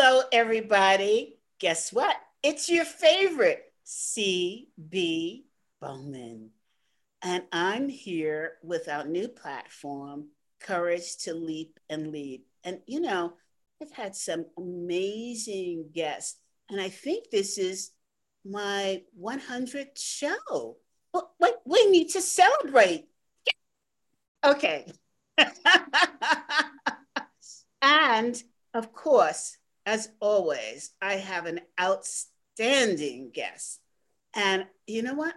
Hello, everybody. Guess what? It's your favorite, CB Bowman. And I'm here with our new platform, Courage to Leap and Lead. And, you know, I've had some amazing guests, and I think this is my 100th show. Well, we need to celebrate. Okay. and of course, as always, I have an outstanding guest. And you know what?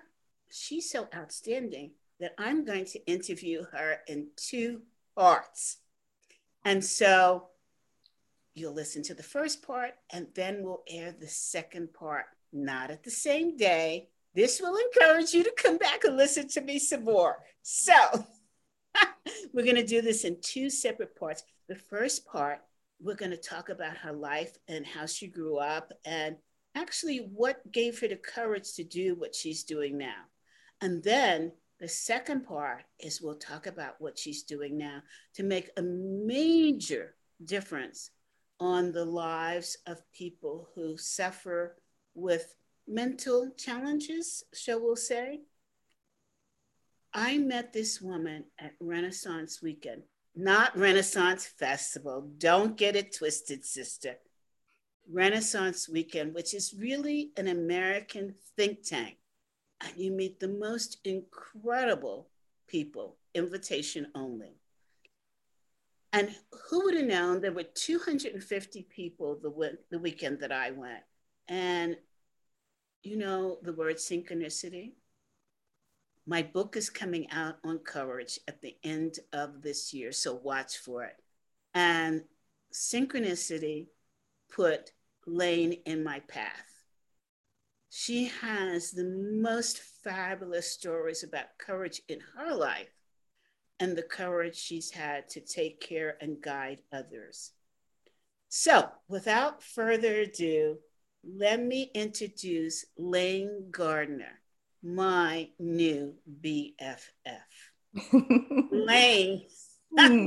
She's so outstanding that I'm going to interview her in two parts. And so you'll listen to the first part and then we'll air the second part, not at the same day. This will encourage you to come back and listen to me some more. So we're going to do this in two separate parts. The first part we're going to talk about her life and how she grew up and actually what gave her the courage to do what she's doing now. And then the second part is we'll talk about what she's doing now to make a major difference on the lives of people who suffer with mental challenges, shall we'll say. I met this woman at Renaissance Weekend not Renaissance Festival. Don't get it twisted, sister. Renaissance Weekend, which is really an American think tank. And you meet the most incredible people, invitation only. And who would have known there were 250 people the, the weekend that I went? And you know the word synchronicity? My book is coming out on courage at the end of this year, so watch for it. And synchronicity put Lane in my path. She has the most fabulous stories about courage in her life and the courage she's had to take care and guide others. So, without further ado, let me introduce Lane Gardner my new BFF. Lane, hmm.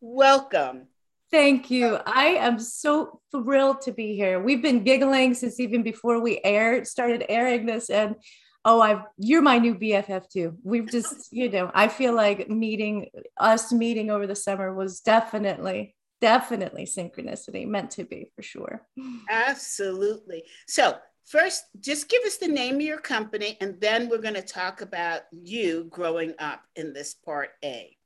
welcome. Thank you. I am so thrilled to be here. We've been giggling since even before we aired, started airing this, and oh, I've you're my new BFF too. We've just, you know, I feel like meeting us meeting over the summer was definitely, definitely synchronicity, meant to be for sure. Absolutely. So First, just give us the name of your company, and then we're going to talk about you growing up in this part A.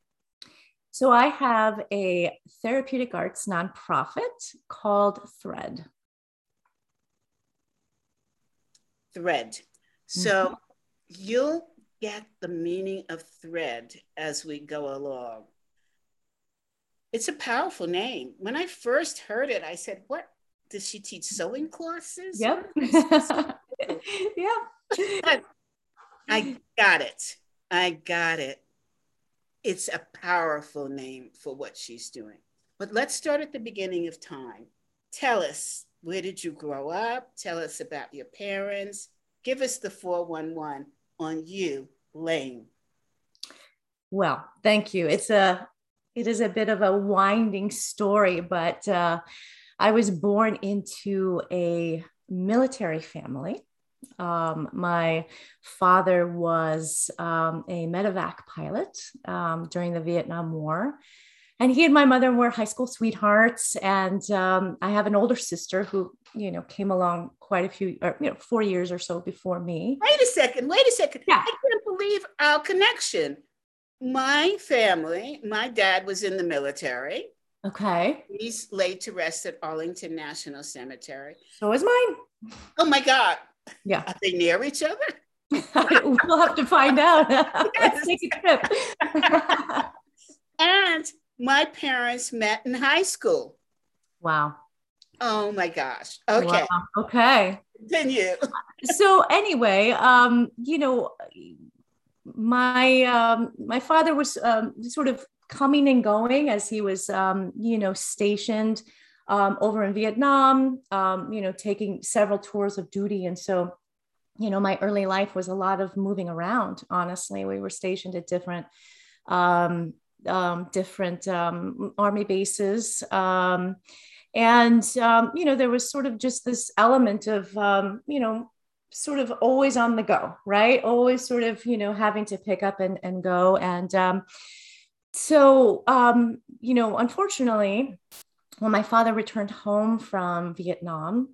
So, I have a therapeutic arts nonprofit called Thread. Thread. So, mm-hmm. you'll get the meaning of thread as we go along. It's a powerful name. When I first heard it, I said, What does she teach sewing classes? Yep. yeah. I got it. I got it. It's a powerful name for what she's doing. But let's start at the beginning of time. Tell us, where did you grow up? Tell us about your parents. Give us the 411 on you, Lane. Well, thank you. It's a it is a bit of a winding story, but uh, I was born into a military family. Um, my father was um, a medevac pilot um, during the Vietnam War. And he and my mother were high school sweethearts. And um, I have an older sister who, you know, came along quite a few, or, you know, four years or so before me. Wait a second. Wait a second. Yeah. I can't believe our connection. My family, my dad was in the military. Okay. He's laid to rest at Arlington National Cemetery. So is mine. Oh my God. Yeah. Are they near each other? we'll have to find out. Let's take a trip. and my parents met in high school. Wow. Oh my gosh. Okay. Wow. Okay. Continue. so anyway, um, you know, my um, my father was um, sort of coming and going as he was, um, you know, stationed um, over in Vietnam, um, you know, taking several tours of duty. And so, you know, my early life was a lot of moving around. Honestly, we were stationed at different, um, um, different um, army bases. And you know there was sort of just this element of you know sort of always on the go right always sort of you know having to pick up and, and go and um, so um, you know unfortunately when my father returned home from vietnam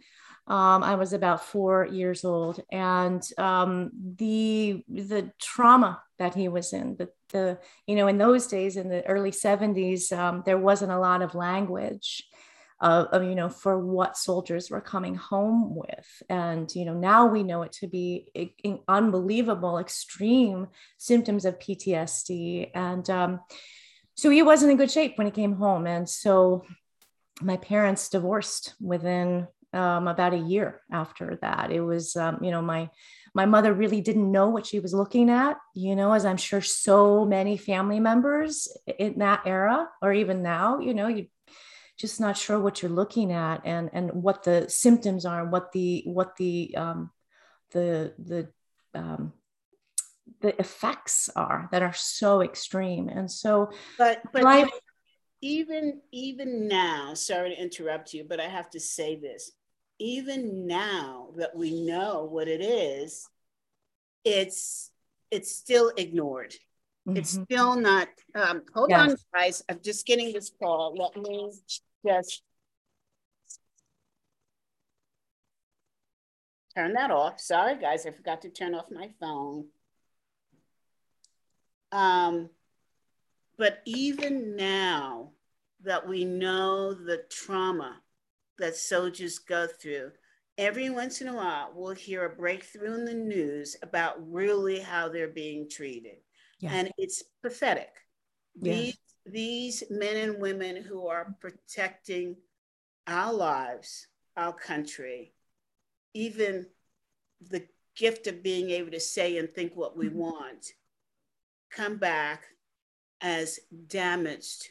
um, I was about four years old, and um, the the trauma that he was in, the the you know in those days in the early seventies, um, there wasn't a lot of language. Of, you know for what soldiers were coming home with. And you know now we know it to be unbelievable extreme symptoms of ptsd and um, so he wasn't in good shape when he came home. And so my parents divorced within um, about a year after that. It was, um, you know, my my mother really didn't know what she was looking at, you know, as I'm sure so many family members in that era or even now, you know, you just not sure what you're looking at and and what the symptoms are, what the what the um, the the um, the effects are that are so extreme. And so, but but life, even even now, sorry to interrupt you, but I have to say this even now that we know what it is, it's it's still ignored. Mm-hmm. It's still not. Um, hold yes. on, guys. I'm just getting this call. Let me just turn that off. Sorry, guys. I forgot to turn off my phone. Um, but even now that we know the trauma that soldiers go through. Every once in a while, we'll hear a breakthrough in the news about really how they're being treated. Yeah. And it's pathetic. Yeah. These, these men and women who are protecting our lives, our country, even the gift of being able to say and think what we mm-hmm. want, come back as damaged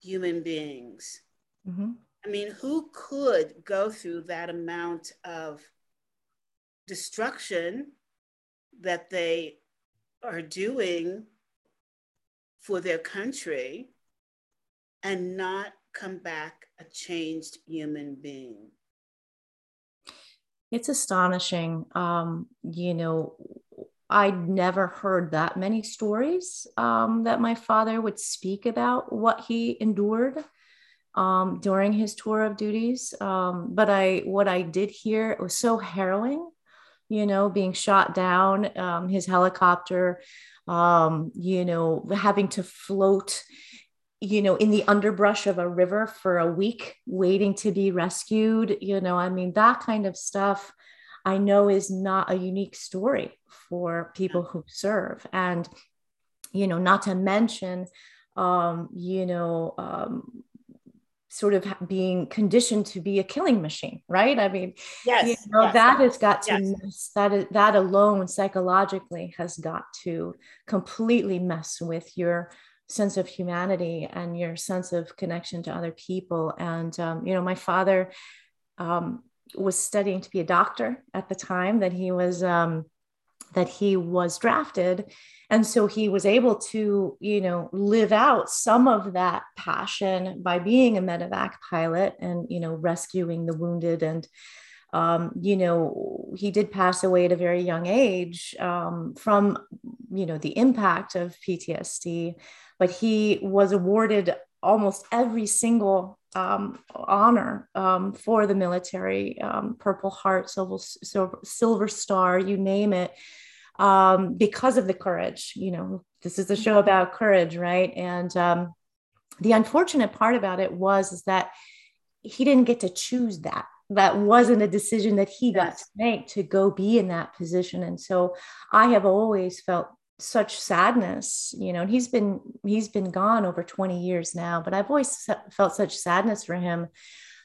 human beings. Mm-hmm. I mean, who could go through that amount of destruction that they are doing for their country and not come back a changed human being? It's astonishing. Um, you know, I'd never heard that many stories um, that my father would speak about what he endured um, during his tour of duties. Um, but I, what I did hear, was so harrowing, you know, being shot down, um, his helicopter, um, you know, having to float, you know, in the underbrush of a river for a week, waiting to be rescued. You know, I mean, that kind of stuff. I know is not a unique story for people who serve. And, you know, not to mention, um, you know, um, sort of being conditioned to be a killing machine, right? I mean, yes, you know, yes, that has got to yes. mess, that is, that alone psychologically has got to completely mess with your sense of humanity and your sense of connection to other people. And um, you know, my father um, was studying to be a doctor at the time that he was um, that he was drafted. And so he was able to you know live out some of that passion by being a medevac pilot and you know rescuing the wounded. And um, you know he did pass away at a very young age um, from you know the impact of ptsd but he was awarded almost every single um, honor um, for the military um, purple heart silver, silver, silver star you name it um, because of the courage. You know, this is a show about courage, right? And um, the unfortunate part about it was is that he didn't get to choose that. That wasn't a decision that he got to make to go be in that position. And so I have always felt such sadness you know and he's been he's been gone over 20 years now but i've always felt such sadness for him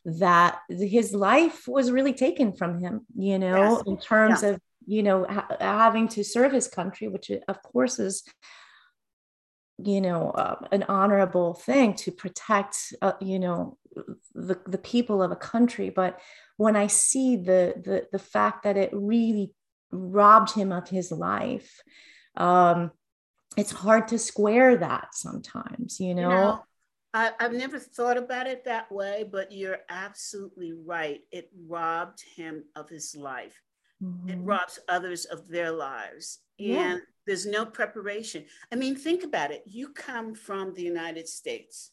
that his life was really taken from him you know yes. in terms yeah. of you know ha- having to serve his country which of course is you know uh, an honorable thing to protect uh, you know the, the people of a country but when i see the, the the fact that it really robbed him of his life um it's hard to square that sometimes you know, you know I, have never thought about it that way, but you're absolutely right. It robbed him of his life. Mm-hmm. It robs others of their lives. Yeah. And there's no preparation. I mean, think about it. You come from the United States.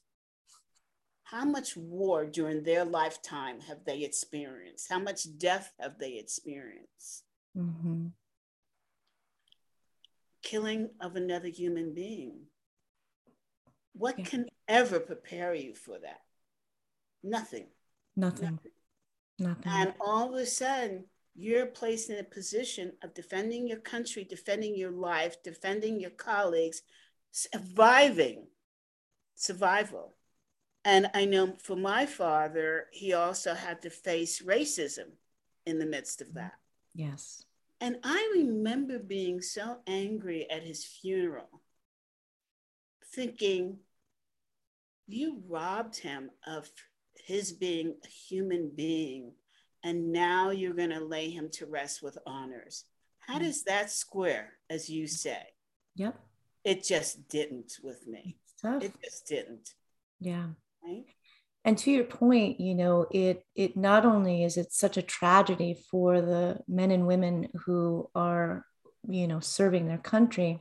How much war during their lifetime have they experienced? How much death have they experienced? Mm-hmm. Killing of another human being. What yeah. can ever prepare you for that? Nothing. Nothing. Nothing. Nothing. And all of a sudden, you're placed in a position of defending your country, defending your life, defending your colleagues, surviving, survival. And I know for my father, he also had to face racism in the midst of that. Yes. And I remember being so angry at his funeral, thinking, you robbed him of his being a human being, and now you're going to lay him to rest with honors. How mm. does that square, as you say? Yep. It just didn't with me. It just didn't. Yeah. Right? And to your point, you know, it it not only is it such a tragedy for the men and women who are, you know, serving their country,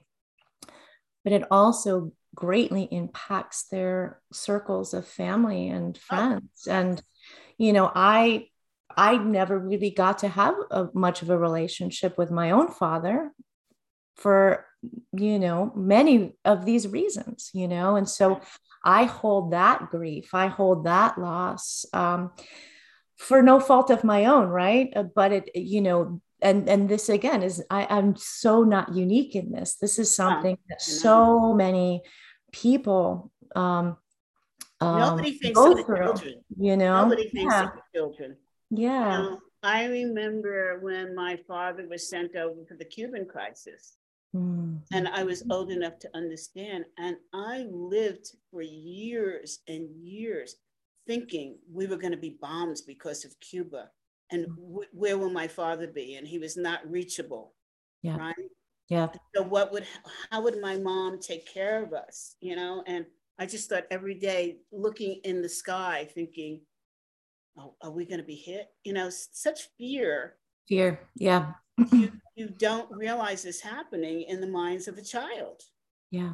but it also greatly impacts their circles of family and oh. friends oh. and you know i i never really got to have a, much of a relationship with my own father for you know many of these reasons you know? And so i hold that grief i hold that loss um, for no fault of my own right? Uh, but it you know and and this again is I, i'm so not unique in this. This is something that so many people um, um, nobody thinks of the through, children. you know? Nobody thinks yeah. of the children yeah know, i remember when my father was sent over for the cuban crisis mm. and i was old enough to understand and i lived for years and years thinking we were going to be bombed because of cuba and mm. w- where will my father be and he was not reachable yeah. right yeah. So what would how would my mom take care of us? You know, and I just thought every day looking in the sky, thinking, oh, are we going to be hit? You know, such fear. Fear, yeah. you, you don't realize this happening in the minds of a child. Yeah.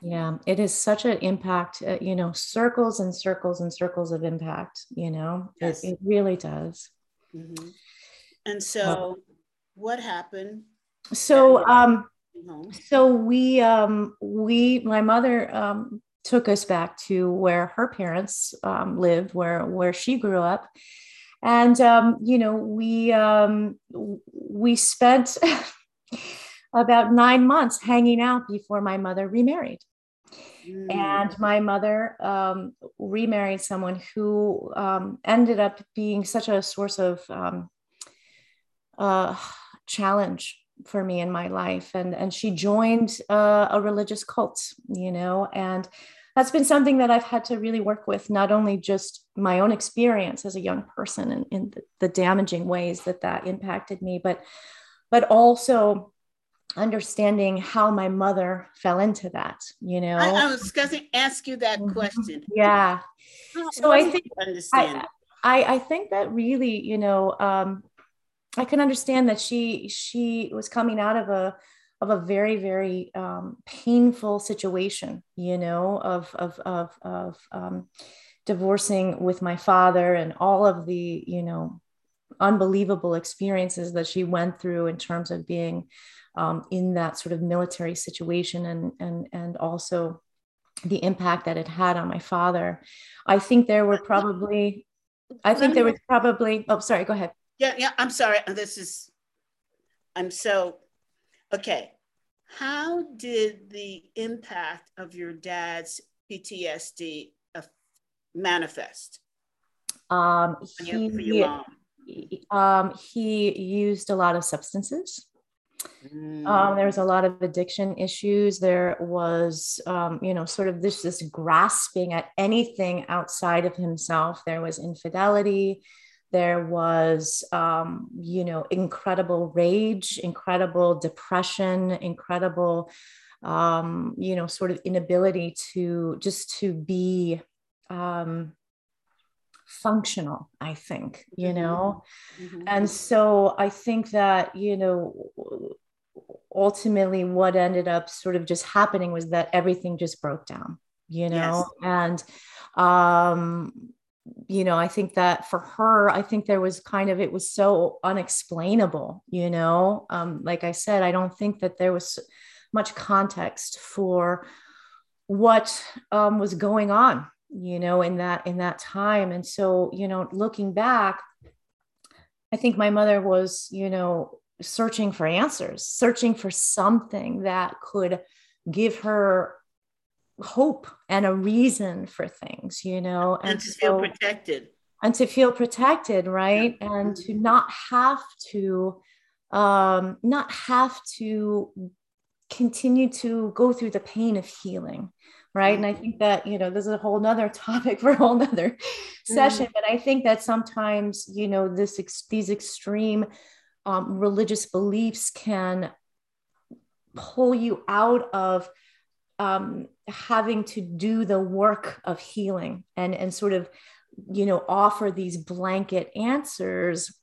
Yeah, it is such an impact, uh, you know, circles and circles and circles of impact, you know, yes. it, it really does. Mm-hmm. And so, what happened? So, um, so we, um, we, my mother, um, took us back to where her parents um, lived, where where she grew up, and um, you know we um, we spent about nine months hanging out before my mother remarried. Mm. And my mother um, remarried someone who um, ended up being such a source of um, uh, challenge for me in my life and and she joined uh, a religious cult you know and that's been something that i've had to really work with not only just my own experience as a young person and in the, the damaging ways that that impacted me but but also understanding how my mother fell into that you know? I, I was going to ask you that mm-hmm. question. Yeah. So i think I, I, I think that really you know um, I can understand that she she was coming out of a of a very very um, painful situation, you know, of of of of um, divorcing with my father and all of the you know unbelievable experiences that she went through in terms of being um, in that sort of military situation and and and also the impact that it had on my father. I think there were probably I think there was probably oh sorry go ahead yeah, yeah. I'm sorry. This is, I'm so, okay. How did the impact of your dad's PTSD manifest? Um, he, um, he used a lot of substances. Mm. Um, there was a lot of addiction issues. There was, um, you know, sort of this this grasping at anything outside of himself. There was infidelity there was um, you know incredible rage incredible depression incredible um, you know, sort of inability to just to be um, functional, I think, you mm-hmm. know. Mm-hmm. And so I think that, you know, ultimately what ended up sort of just happening was that everything just broke down, you know, yes. and um you know, I think that for her, I think there was kind of, it was so unexplainable, you know. Um, like I said, I don't think that there was much context for what um, was going on, you know, in that in that time. And so, you know, looking back, I think my mother was, you know, searching for answers, searching for something that could give her hope and a reason for things, you know, and, and to so, feel protected. And to feel protected, right? Yeah. And to not have to, um, not have to continue to go through the pain of healing right and i think that you know this is a whole nother topic for a whole nother session mm. but i think that sometimes you know this ex- these extreme um, religious beliefs can pull you out of um, having to do the work of healing and and sort of you know offer these blanket answers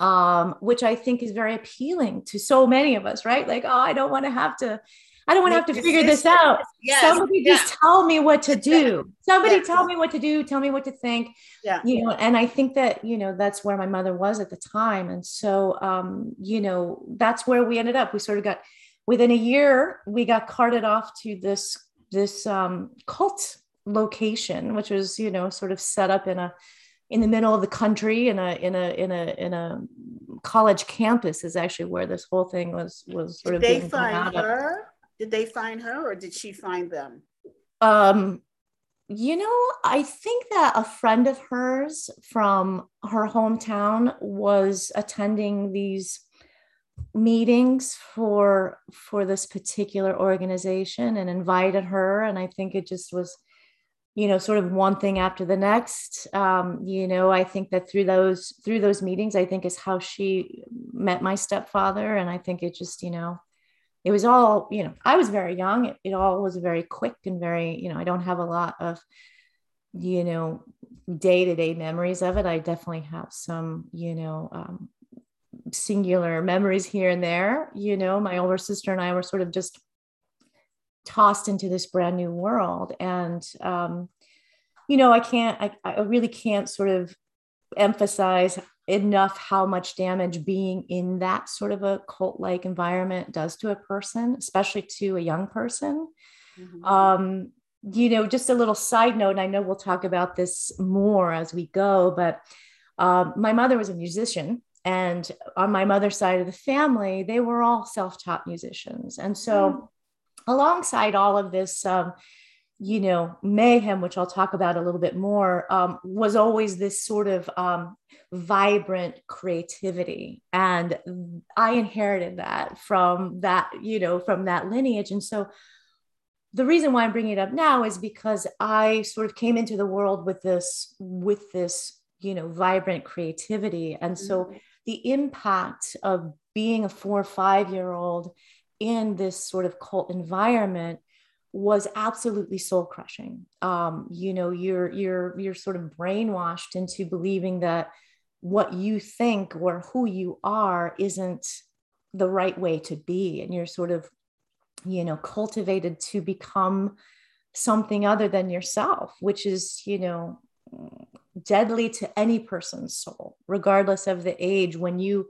um, which i think is very appealing to so many of us right like oh i don't want to have to I don't want to have to figure this out. Yes. Somebody yeah. just tell me what to do. Somebody yeah. tell me what to do. Tell me what to think. Yeah. You know, and I think that, you know, that's where my mother was at the time. And so, um, you know, that's where we ended up. We sort of got within a year, we got carted off to this this um, cult location, which was you know sort of set up in a in the middle of the country in a in a in a in a college campus is actually where this whole thing was was sort did of. They find her. Of. Did they find her, or did she find them? Um, you know, I think that a friend of hers from her hometown was attending these meetings for for this particular organization and invited her and i think it just was you know sort of one thing after the next. Um, you know i think that through those through those meetings i think is how she met my stepfather and i think it just you know it was all you know i was very young. It, it all was very quick and very you know i don't have a lot of you know day-to-day memories of it. I definitely have some you know um, singular memories here and there. You know, my older sister and I were sort of just tossed into this brand new world. And, um, you know, I can't, I, I really can't sort of emphasize enough how much damage being in that sort of a cult like environment does to a person, especially to a young person. Mm-hmm. Um, you know, just a little side note, and I know we'll talk about this more as we go, but um, my mother was a musician and on my mother's side of the family, they were all self taught musicians. And so, mm. alongside all of this, um, you know, mayhem, which I'll talk about a little bit more, um, was always this sort of um, vibrant creativity. And I inherited that from that, you know, from that lineage. And so, the reason why I'm bringing it up now is because I sort of came into the world with this, with this, you know, vibrant creativity. And so, mm-hmm the impact of being a four or five year old in this sort of cult environment was absolutely soul crushing. Um, you know, you're you're you're sort of brainwashed into believing that what you think or who you are isn't the right way to be, and you're sort of, you know, cultivated to become something other than yourself, which is, you know, deadly to any person's soul regardless of the age when you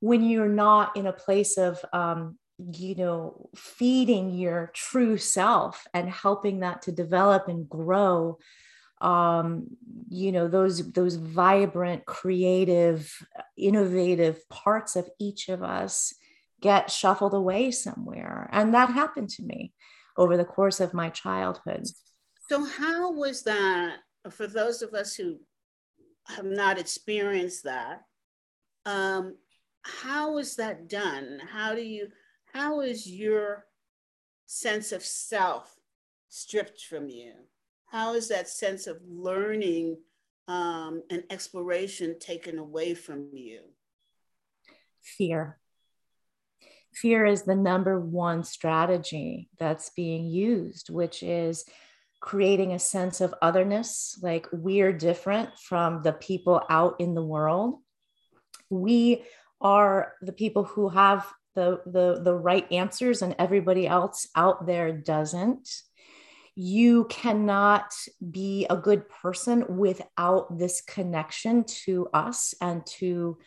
when you're not in a place of um, you know feeding your true self and helping that to develop and grow um, you know those those vibrant creative innovative parts of each of us get shuffled away somewhere. And that happened to me over the course of my childhood. So how was that for those of us who have not experienced that, um, how is that done? How do you, how is your sense of self stripped from you? How is that sense of learning um, and exploration taken away from you? Fear. fear is the number one strategy that's being used, which is creating a sense of otherness, like we're different from the people out in the world. We are the people who have the, the, the right answers, and everybody else out there doesn't. You cannot be a good person without this connection to us and to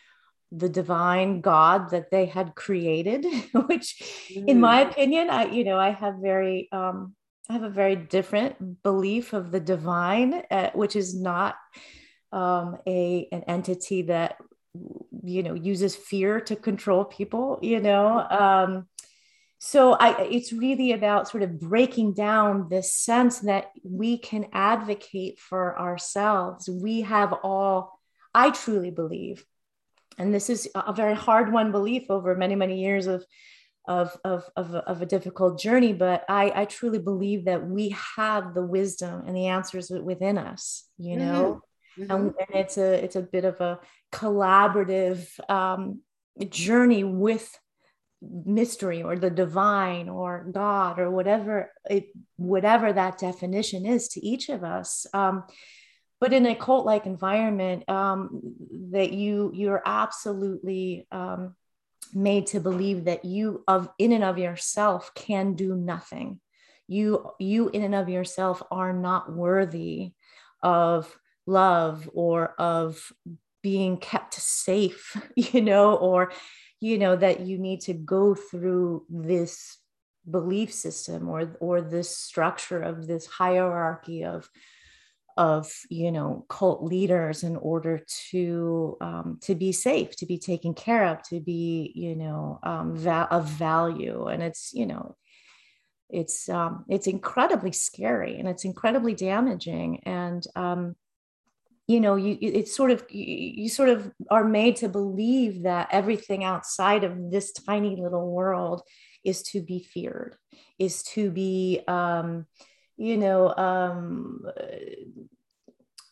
the divine God that they had created, which, mm. in my opinion, I you know I have very um, I have a very different belief of the divine, uh, which is not um, a an entity that you know uses fear to control people. You know, um, so I it's really about sort of breaking down this sense that we can advocate for ourselves. We have all. I truly believe and this is a very hard one belief over many many years of of of of, of a difficult journey but i i truly believe that we have the wisdom and the answers within us you know? Mm-hmm. and, and, it's a it's a bit of a collaborative um, journey with mystery or the divine or god or whatever it whatever that definition is to each of us. Um, but in a cult like environment um, that you you're absolutely um, made to believe that you of in and of yourself can do nothing. You you in and of yourself are not worthy of love or of being kept safe you know or you know that you need to go through this belief system or or this structure of this hierarchy of of you know cult leaders in order to um, to be safe to be taken care of to be you know um, va- of value. And it's you know it's um, it's incredibly scary and it's incredibly damaging. And um, you know you it's sort of you, you sort of are made to believe that everything outside of this tiny little world is to be feared is to be um, you know um,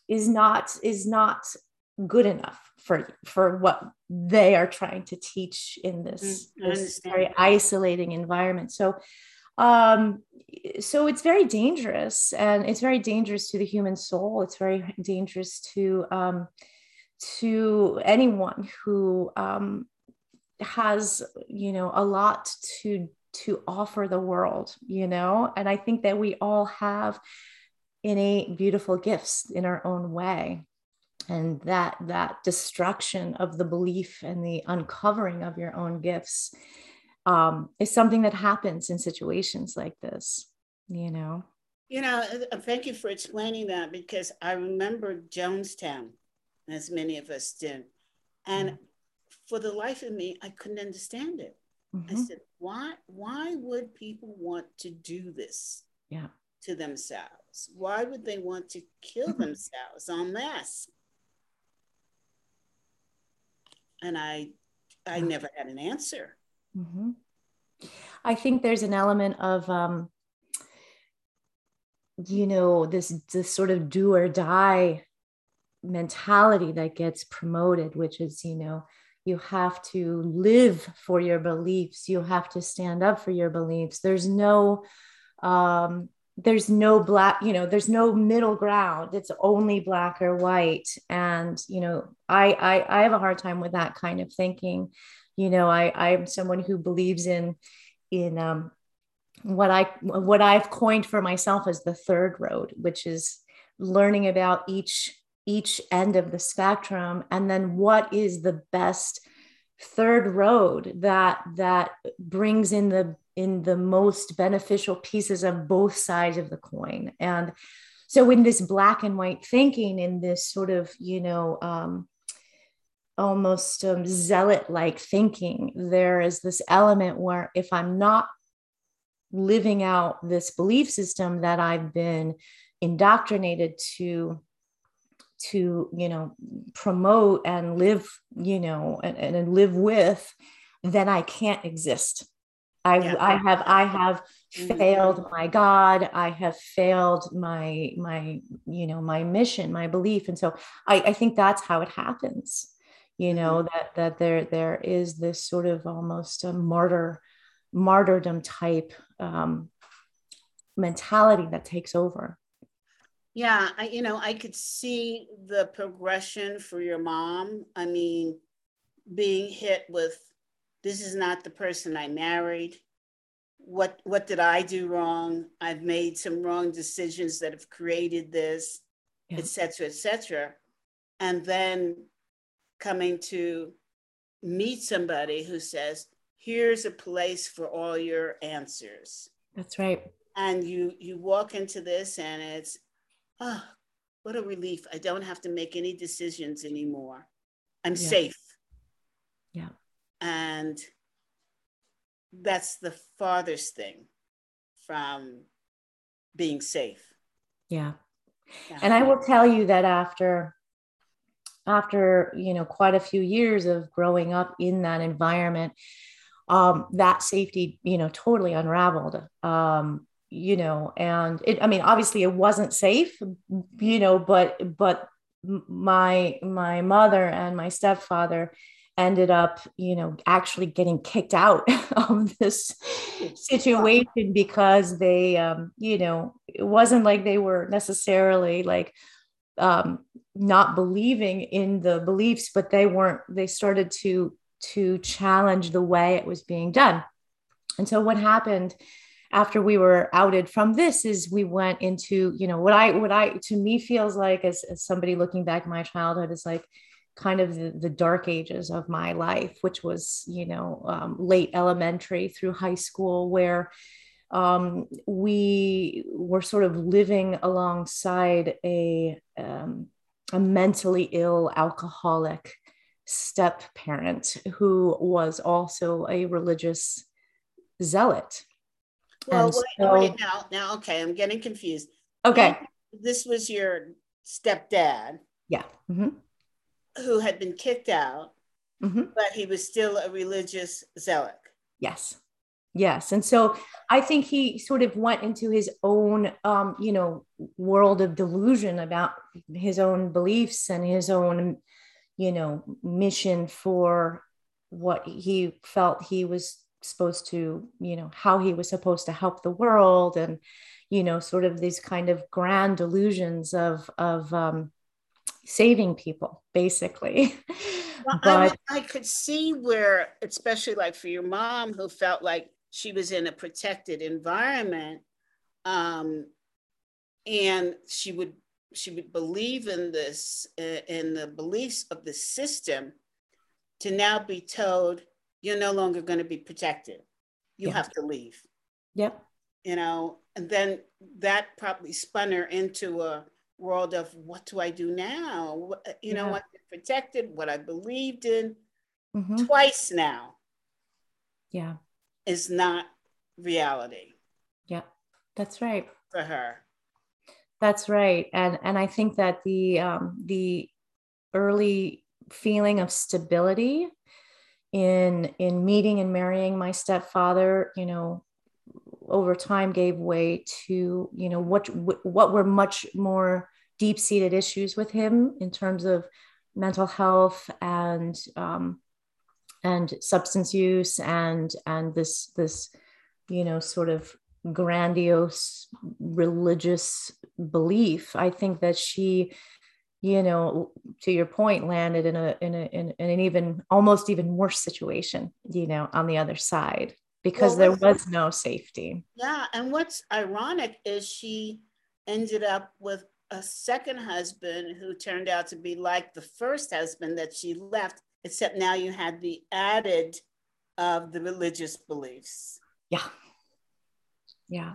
is not is not good enough for for what they are trying to teach in this, mm, this very isolating environment. So um so it's very dangerous and it's very dangerous to the human soul. It's very dangerous to um to anyone who um has you know a lot to to offer the world, you know? And I think that we all have innate beautiful gifts in our own way. And that that destruction of the belief and the uncovering of your own gifts um, is something that happens in situations like this, you know. You know, uh, thank you for explaining that because I remember Jonestown, as many of us did. And mm. for the life of me, I couldn't understand it. Mm-hmm. I said, why why would people want to do this yeah. to themselves? Why would they want to kill mm-hmm. themselves en masse? And I I never had an answer. Mm-hmm. I think there's an element of um, you know this this sort of do or die mentality that gets promoted, which is you know you have to live for your beliefs. You have to stand up for your beliefs. There's no um, there's no black you know there's no middle ground. It's only black or white. And you know I, I i have a hard time with that kind of thinking. You know i i'm someone who believes in in um what i what i've coined for myself as the third road which is learning about each each end of the spectrum and then what is the best third road that that brings in the in the most beneficial pieces of both sides of the coin? And so in this black and white thinking in this sort of you know um, almost um, zealot like thinking there is this element where if i'm not living out this belief system that i've been indoctrinated to to you know promote and live you know and, and live with then i can't exist i yeah. i have i have mm-hmm. failed my god i have failed my my you know my mission my belief and so i i think that's how it happens you know mm-hmm. that that there there is this sort of almost a martyr martyrdom type um, mentality that takes over. Yeah, I, you know, I could see the progression for your mom. I mean, being hit with this is not the person I married. What what did I do wrong? I've made some wrong decisions that have created this, etc., yeah. etc. Et and then coming to meet somebody who says, here's a place for all your answers. That's right. And you you walk into this and it's, oh, what a relief. I don't have to make any decisions anymore. I'm yeah. safe. Yeah. And that's the farthest thing from being safe. Yeah. yeah. And I will tell you that after after you know quite a few years of growing up in that environment um, that safety you know totally unraveled um, you know and it i mean obviously it wasn't safe you know but but my my mother and my stepfather ended up you know actually getting kicked out of this situation because they um you know it wasn't like they were necessarily like um not believing in the beliefs but they weren't they started to to challenge the way it was being done. And so what happened after we were outed from this is we went into you know what i what i to me feels like as, as somebody looking back my childhood is like kind of the, the dark ages of my life which was you know um, late elementary through high school where um, we were sort of living alongside a um, a mentally ill alcoholic step parent who was also a religious zealot. Well, wait, so, wait, now, now, okay, I'm getting confused. Okay. This was your stepdad. Yeah. Mm-hmm. Who had been kicked out, mm-hmm. but he was still a religious zealot. Yes. Yes. And so I think he sort of went into his own, um, you know, world of delusion about his own beliefs and his own, you know, mission for what he felt he was supposed to, you know, how he was supposed to help the world and, you know, sort of these kind of grand delusions of, of, um, saving people basically. Well, but, I, I could see where especially like for your mom who felt like she was in a protected environment um, and she would she would believe in this uh, in the beliefs of the system to now be told you're no longer going to be protected you yeah. have to leave yep you know and then that probably spun her into a world of what do i do now you know i'm protected what i believed in mm-hmm. twice now yeah is not reality. Yeah, that's right. For her. That's right. And and I think that the um, the early feeling of stability in in meeting and marrying my stepfather, you know, over time gave way to you know what what were much more deep seated issues with him in terms of mental health and um, and substance use and and this this you know sort of grandiose religious belief. I think that she you know to your point landed in a in a in, in an even almost even worse situation you know on the other side because well, there was no safety yeah and what's ironic is she ended up with a second husband who turned out to be like the first husband that she left except now you had the added of the religious beliefs. Yeah. Yeah.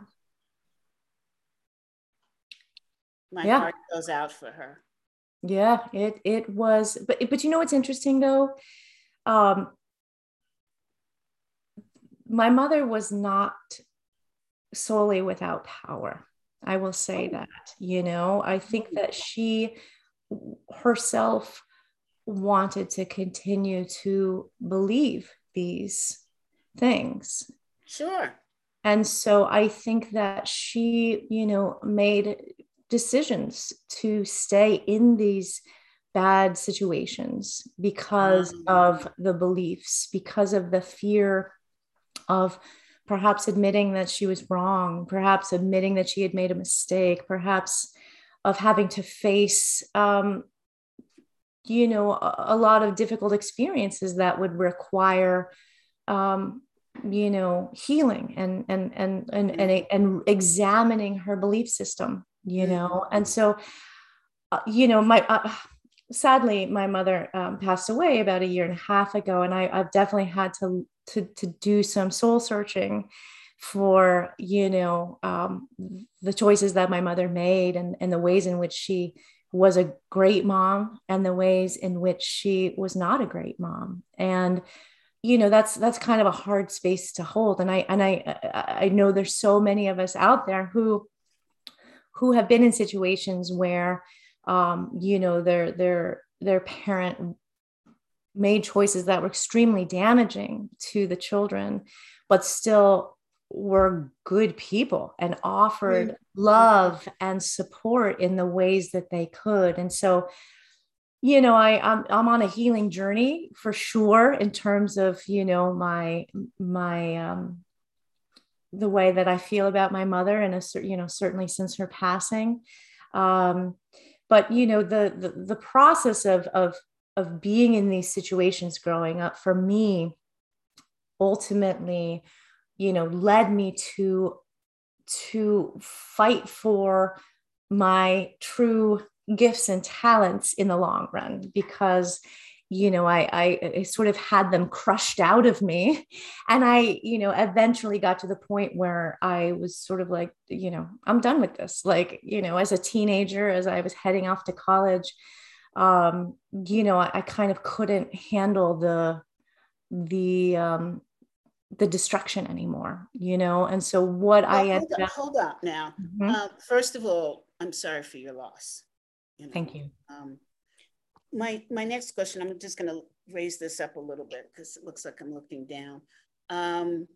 My yeah. heart goes out for her. Yeah, it it was, but but you know what's interesting though, um, my mother was not solely without power. I will say oh. that. You know, I think that she herself wanted to continue to believe these things. Sure. And so I think that she, you know, made decisions to stay in these bad situations because mm. of the beliefs, because of the fear of perhaps admitting that she was wrong, perhaps admitting that she had made a mistake, perhaps of having to face, um, you know, a, a, lot of difficult experiences that would require, um, you know, healing and and and and and, and, and examining her belief system, you know, mm-hmm. and so, uh, you know, my. Uh, sadly, my mother um, passed away about a year and a half ago, and I, have definitely had to to to do some soul searching for you know um, the choices that my mother made and and the ways in which she was a great mom and the ways in which she was not a great mom and you know that's that's kind of a hard space to hold and i and i i know there's so many of us out there who who have been in situations where um, you know their their their parent made choices that were extremely damaging to the children but still were good people and offered mm-hmm. love and support in the ways that they could and so you know i I'm, I'm on a healing journey for sure in terms of you know my my um the way that i feel about my mother and a you know certainly since her passing. Um but you know the the, the process of of of being in these situations growing up for me ultimately you know led me to to fight for my true gifts and talents in the long run because you know I, I, I sort of had them crushed out of me. And i you know eventually got to the point where i was sort of like you know i'm done with this. Like you know as a teenager as i was heading off to college um you know i, I kind of couldn't handle the the um the destruction anymore you know? And so what well, i hold up, up, hold up now. Mm-hmm. uh, first of all i'm sorry for your loss you know? thank you. Um, my my next question, I'm just going to raise this up a little bit because it looks like I'm looking down. Um,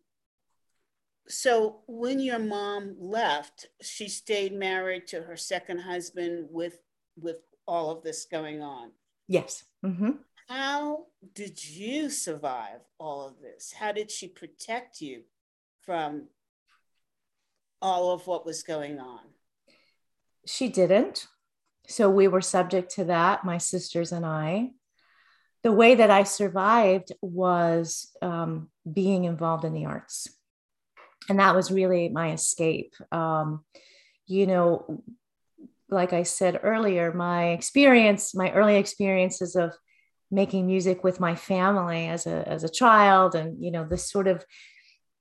so when your mom left, she stayed married to her second husband with with all of this going on. Yes. Mm-hmm. How did you survive all of this? How did she protect you from all of what was going on? She didn't. So we were subject to that, my sisters and I. The way that I survived was um, being involved in the arts. And that was really my escape. Um, you know, like I said earlier, my experience, my early experiences of making music with my family as a, as a child and, you know, this sort of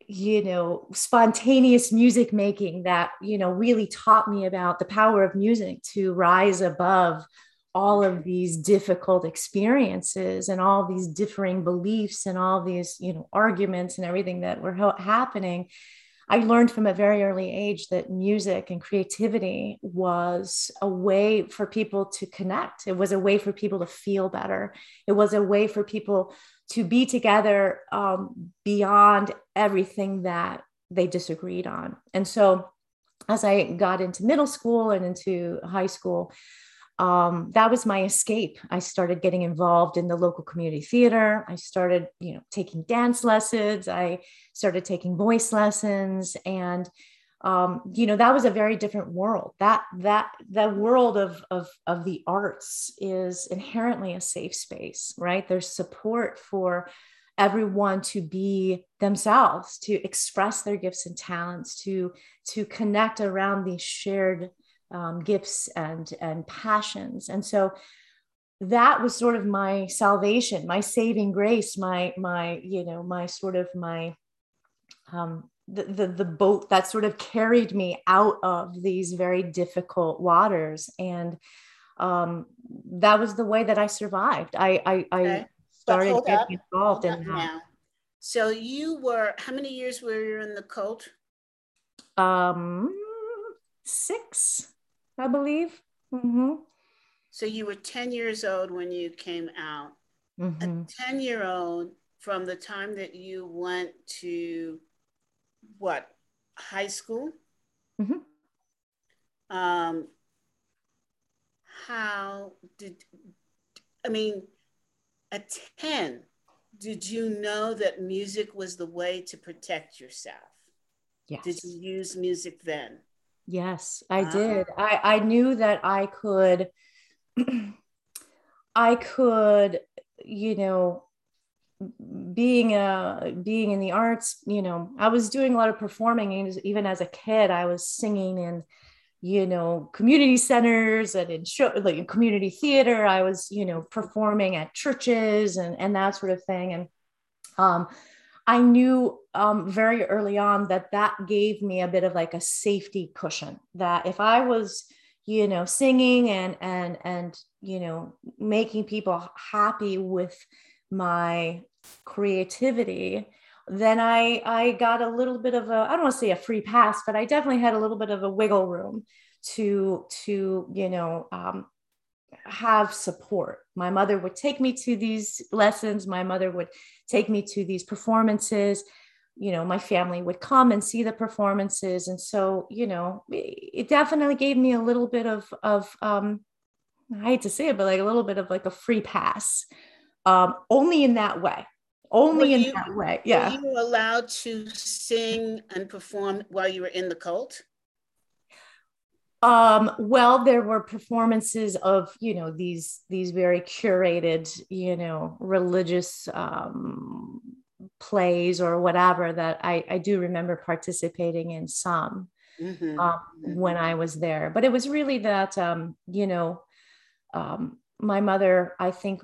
you know spontaneous music making that you know really taught me about the power of music to rise above all of these difficult experiences and all these differing beliefs and all these you know arguments and everything that were ha- happening. I learned from a very early age that music and creativity was a way for people to connect. It was a way for people to feel better. It was a way for people to be together um, beyond everything that they disagreed on. And so, as I got into middle school and into high school, um, that was my escape. I started getting involved in the local community theater. I started, you know, taking dance lessons. I started taking voice lessons, and um, you know that was a very different world. That that that world of, of of the arts is inherently a safe space right? There's support for everyone to be themselves to express their gifts and talents to to connect around these shared um, gifts and and passions. And so that was sort of my salvation my saving grace my my you know my sort of my um, the, the, the boat that sort of carried me out of these very difficult waters. And um, that was the way that i survived. I i, okay. I started getting involved in that. so you were how many years were you in the cult? Um six i believe. Mm-hmm. so you were 10 years old when you came out. Mm-hmm. a 10 year old from the time that you went to what high school. Mm-hmm. Um, how did I mean at ten? Did you know that music was the way to protect yourself? Yes. Did you use music then? Yes, I uh, did. I, I knew that I could, I could, you know, being a being in the arts, you know, I was doing a lot of performing. Even as a kid, I was singing in, you know, community centers and in show, like community theater. I was, you know, performing at churches and and that sort of thing. And um, I knew um, very early on that that gave me a bit of like a safety cushion. That if I was, you know, singing and and and you know, making people happy with my creativity then i i got a little bit of a i don't want to say a free pass but i definitely had a little bit of a wiggle room to to you know um, have support. My mother would take me to these lessons my mother would take me to these performances you know my family would come and see the performances and so you know it definitely gave me a little bit of of um i hate to say it but like a little bit of like a free pass um, only in that way. Only in that way yeah. were you allowed to sing and perform while you were in the cult? Um well there were performances of you know these these very curated you know religious um plays or whatever that i i do remember participating in some mm-hmm. Um, when i was there. But it was really that um you know um my mother i think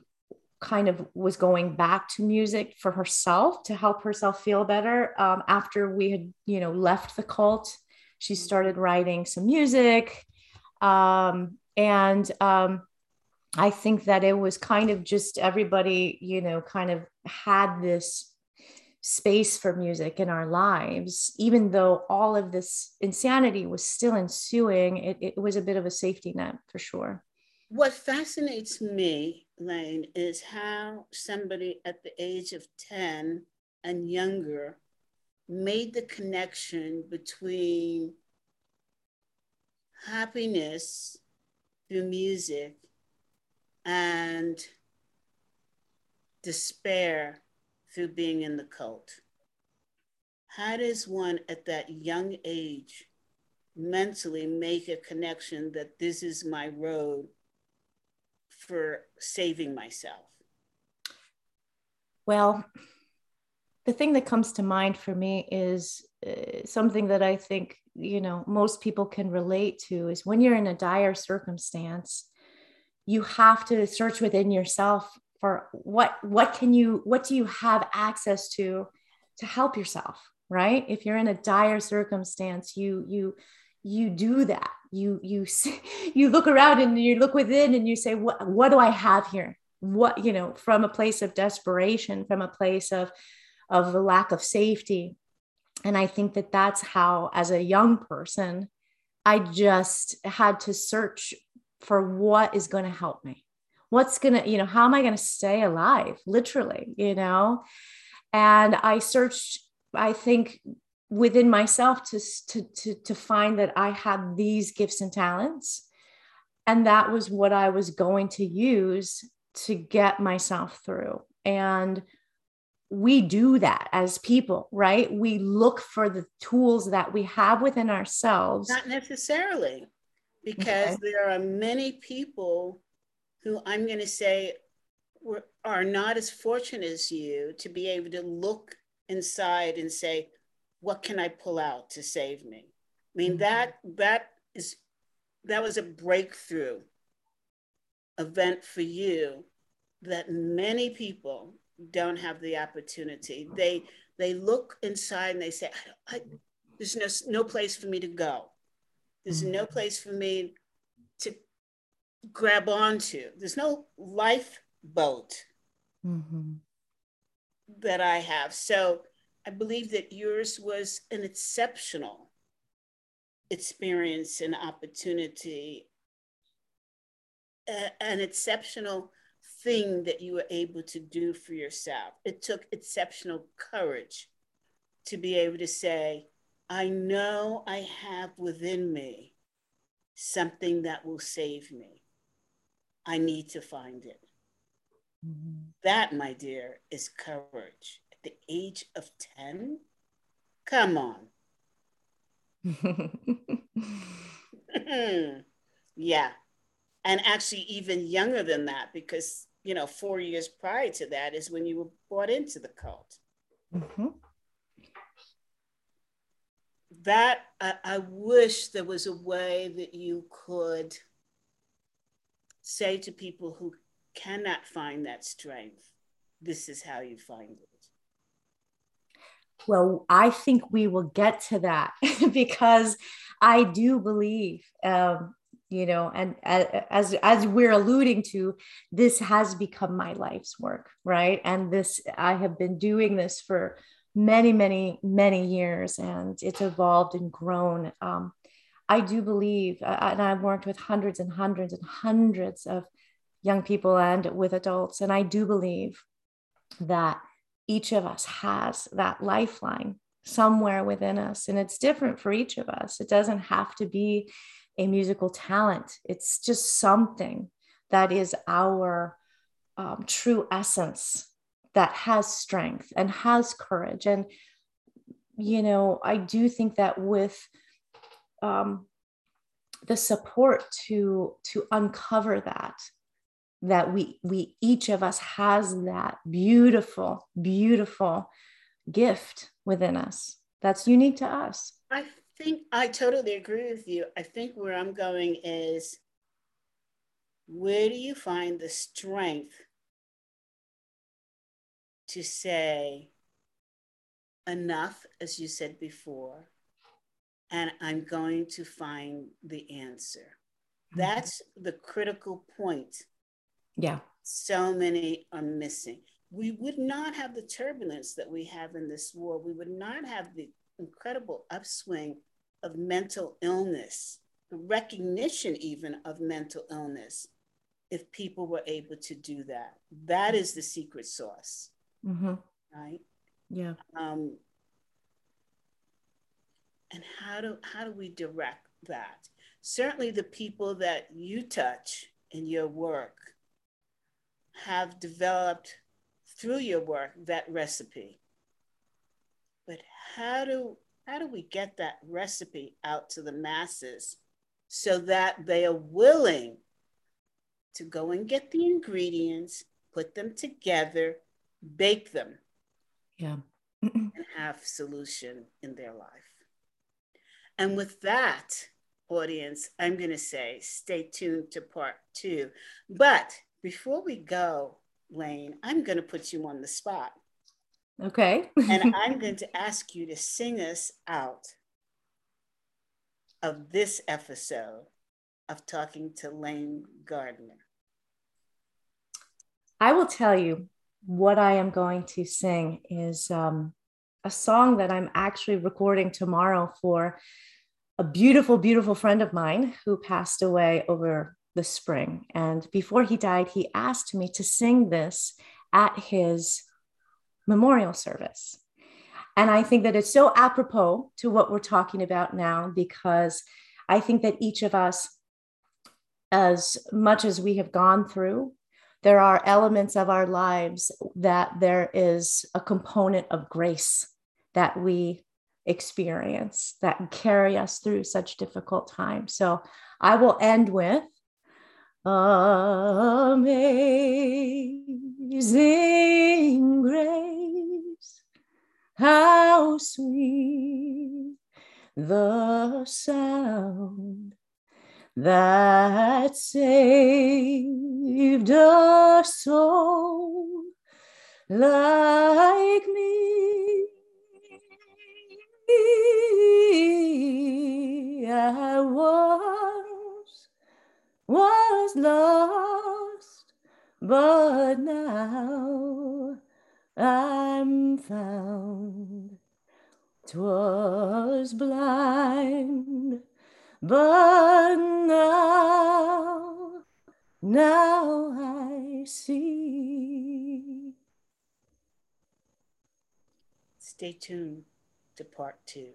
kind of was going back to music for herself to help herself feel better um, after we had you know left the cult. She started writing some music um, and um, i think that it was kind of just everybody you know kind of had this space for music in our lives even though all of this insanity was still ensuing. It, it was a bit of a safety net for sure what fascinates me, Lane, is how somebody at the age of 10 and younger made the connection between happiness through music and despair through being in the cult. How does one at that young age mentally make a connection that this is my road for saving myself? Well, the thing that comes to mind for me is uh, something that I think, you know, most people can relate to is when you're in a dire circumstance, you have to search within yourself for what what can you what do you have access to to help yourself, right? If you're in a dire circumstance, you you you do that you you you look around and you look within and you say what what do i have here? What you know from a place of desperation from a place of of a lack of safety. And i think that that's how as a young person i just had to search for what is going to help me. What's going to you know how am i going to stay alive literally you know? And i searched i think within myself to, to, to, to find that I had these gifts and talents. And that was what I was going to use to get myself through. And we do that as people, right? We look for the tools that we have within ourselves. Not necessarily, because okay. there are many people who I'm going to say are not as fortunate as you to be able to look inside and say, what can I pull out to save me? I mean, mm-hmm. that that is that was a breakthrough event for you that many people don't have the opportunity. They they look inside and they say, I, I, "There's no no place for me to go. There's mm-hmm. no place for me to grab onto. There's no lifeboat mm-hmm. that I have." So I believe that yours was an exceptional experience and opportunity, an exceptional thing that you were able to do for yourself. It took exceptional courage to be able to say, I know I have within me something that will save me. I need to find it. Mm-hmm. That, my dear, is courage the age of 10? Come on. yeah. And actually, even younger than that, because, you know, four years prior to that is when you were brought into the cult. Mm-hmm. That, I, I wish there was a way that you could say to people who cannot find that strength, this is how you find it. Well, I think we will get to that because I do believe, um, you know, and as as we're alluding to, this has become my life's work, right? And this I have been doing this for many, many, many years, and it's evolved and grown. Um, I do believe, uh, and I've worked with hundreds and hundreds and hundreds of young people and with adults, and I do believe that each of us has that lifeline somewhere within us. And it's different for each of us. It doesn't have to be a musical talent, it's just something that is our um, true essence that has strength and has courage. And, you know, I do think that with um, the support to to uncover that that we we each of us has that beautiful beautiful gift within us that's unique to us. I think i totally agree with you. I think where i'm going is where do you find the strength to say enough as you said before and i'm going to find the answer? Mm-hmm. that's the critical point yeah. So many are missing. We would not have the turbulence that we have in this war. We would not have the incredible upswing of mental illness, the recognition even of mental illness, if people were able to do that. That is the secret sauce. Mm-hmm. Right? Yeah. Um, and how do how do we direct that? Certainly the people that you touch in your work have developed through your work that recipe. But how do how do we get that recipe out to the masses so that they are willing to go and get the ingredients, put them together, bake them, yeah, and have solution in their life. And with that, audience, I'm going to say stay tuned to part two. But before we go, Lane, I'm going to put you on the spot. Okay. and I'm going to ask you to sing us out of this episode of talking to Lane Gardner. I will tell you what I am going to sing is um, a song that I'm actually recording tomorrow for a beautiful, beautiful friend of mine who passed away over the spring. And before he died, he asked me to sing this at his memorial service. And I think that it's so apropos to what we're talking about now because I think that each of us, as much as we have gone through, there are elements of our lives that there is a component of grace that we experience that carry us through such difficult times. So I will end with Amazing grace, how sweet the sound that saved a soul like me. I was was lost, but now I'm found. Twas blind, but now, now I see. Stay tuned to part two.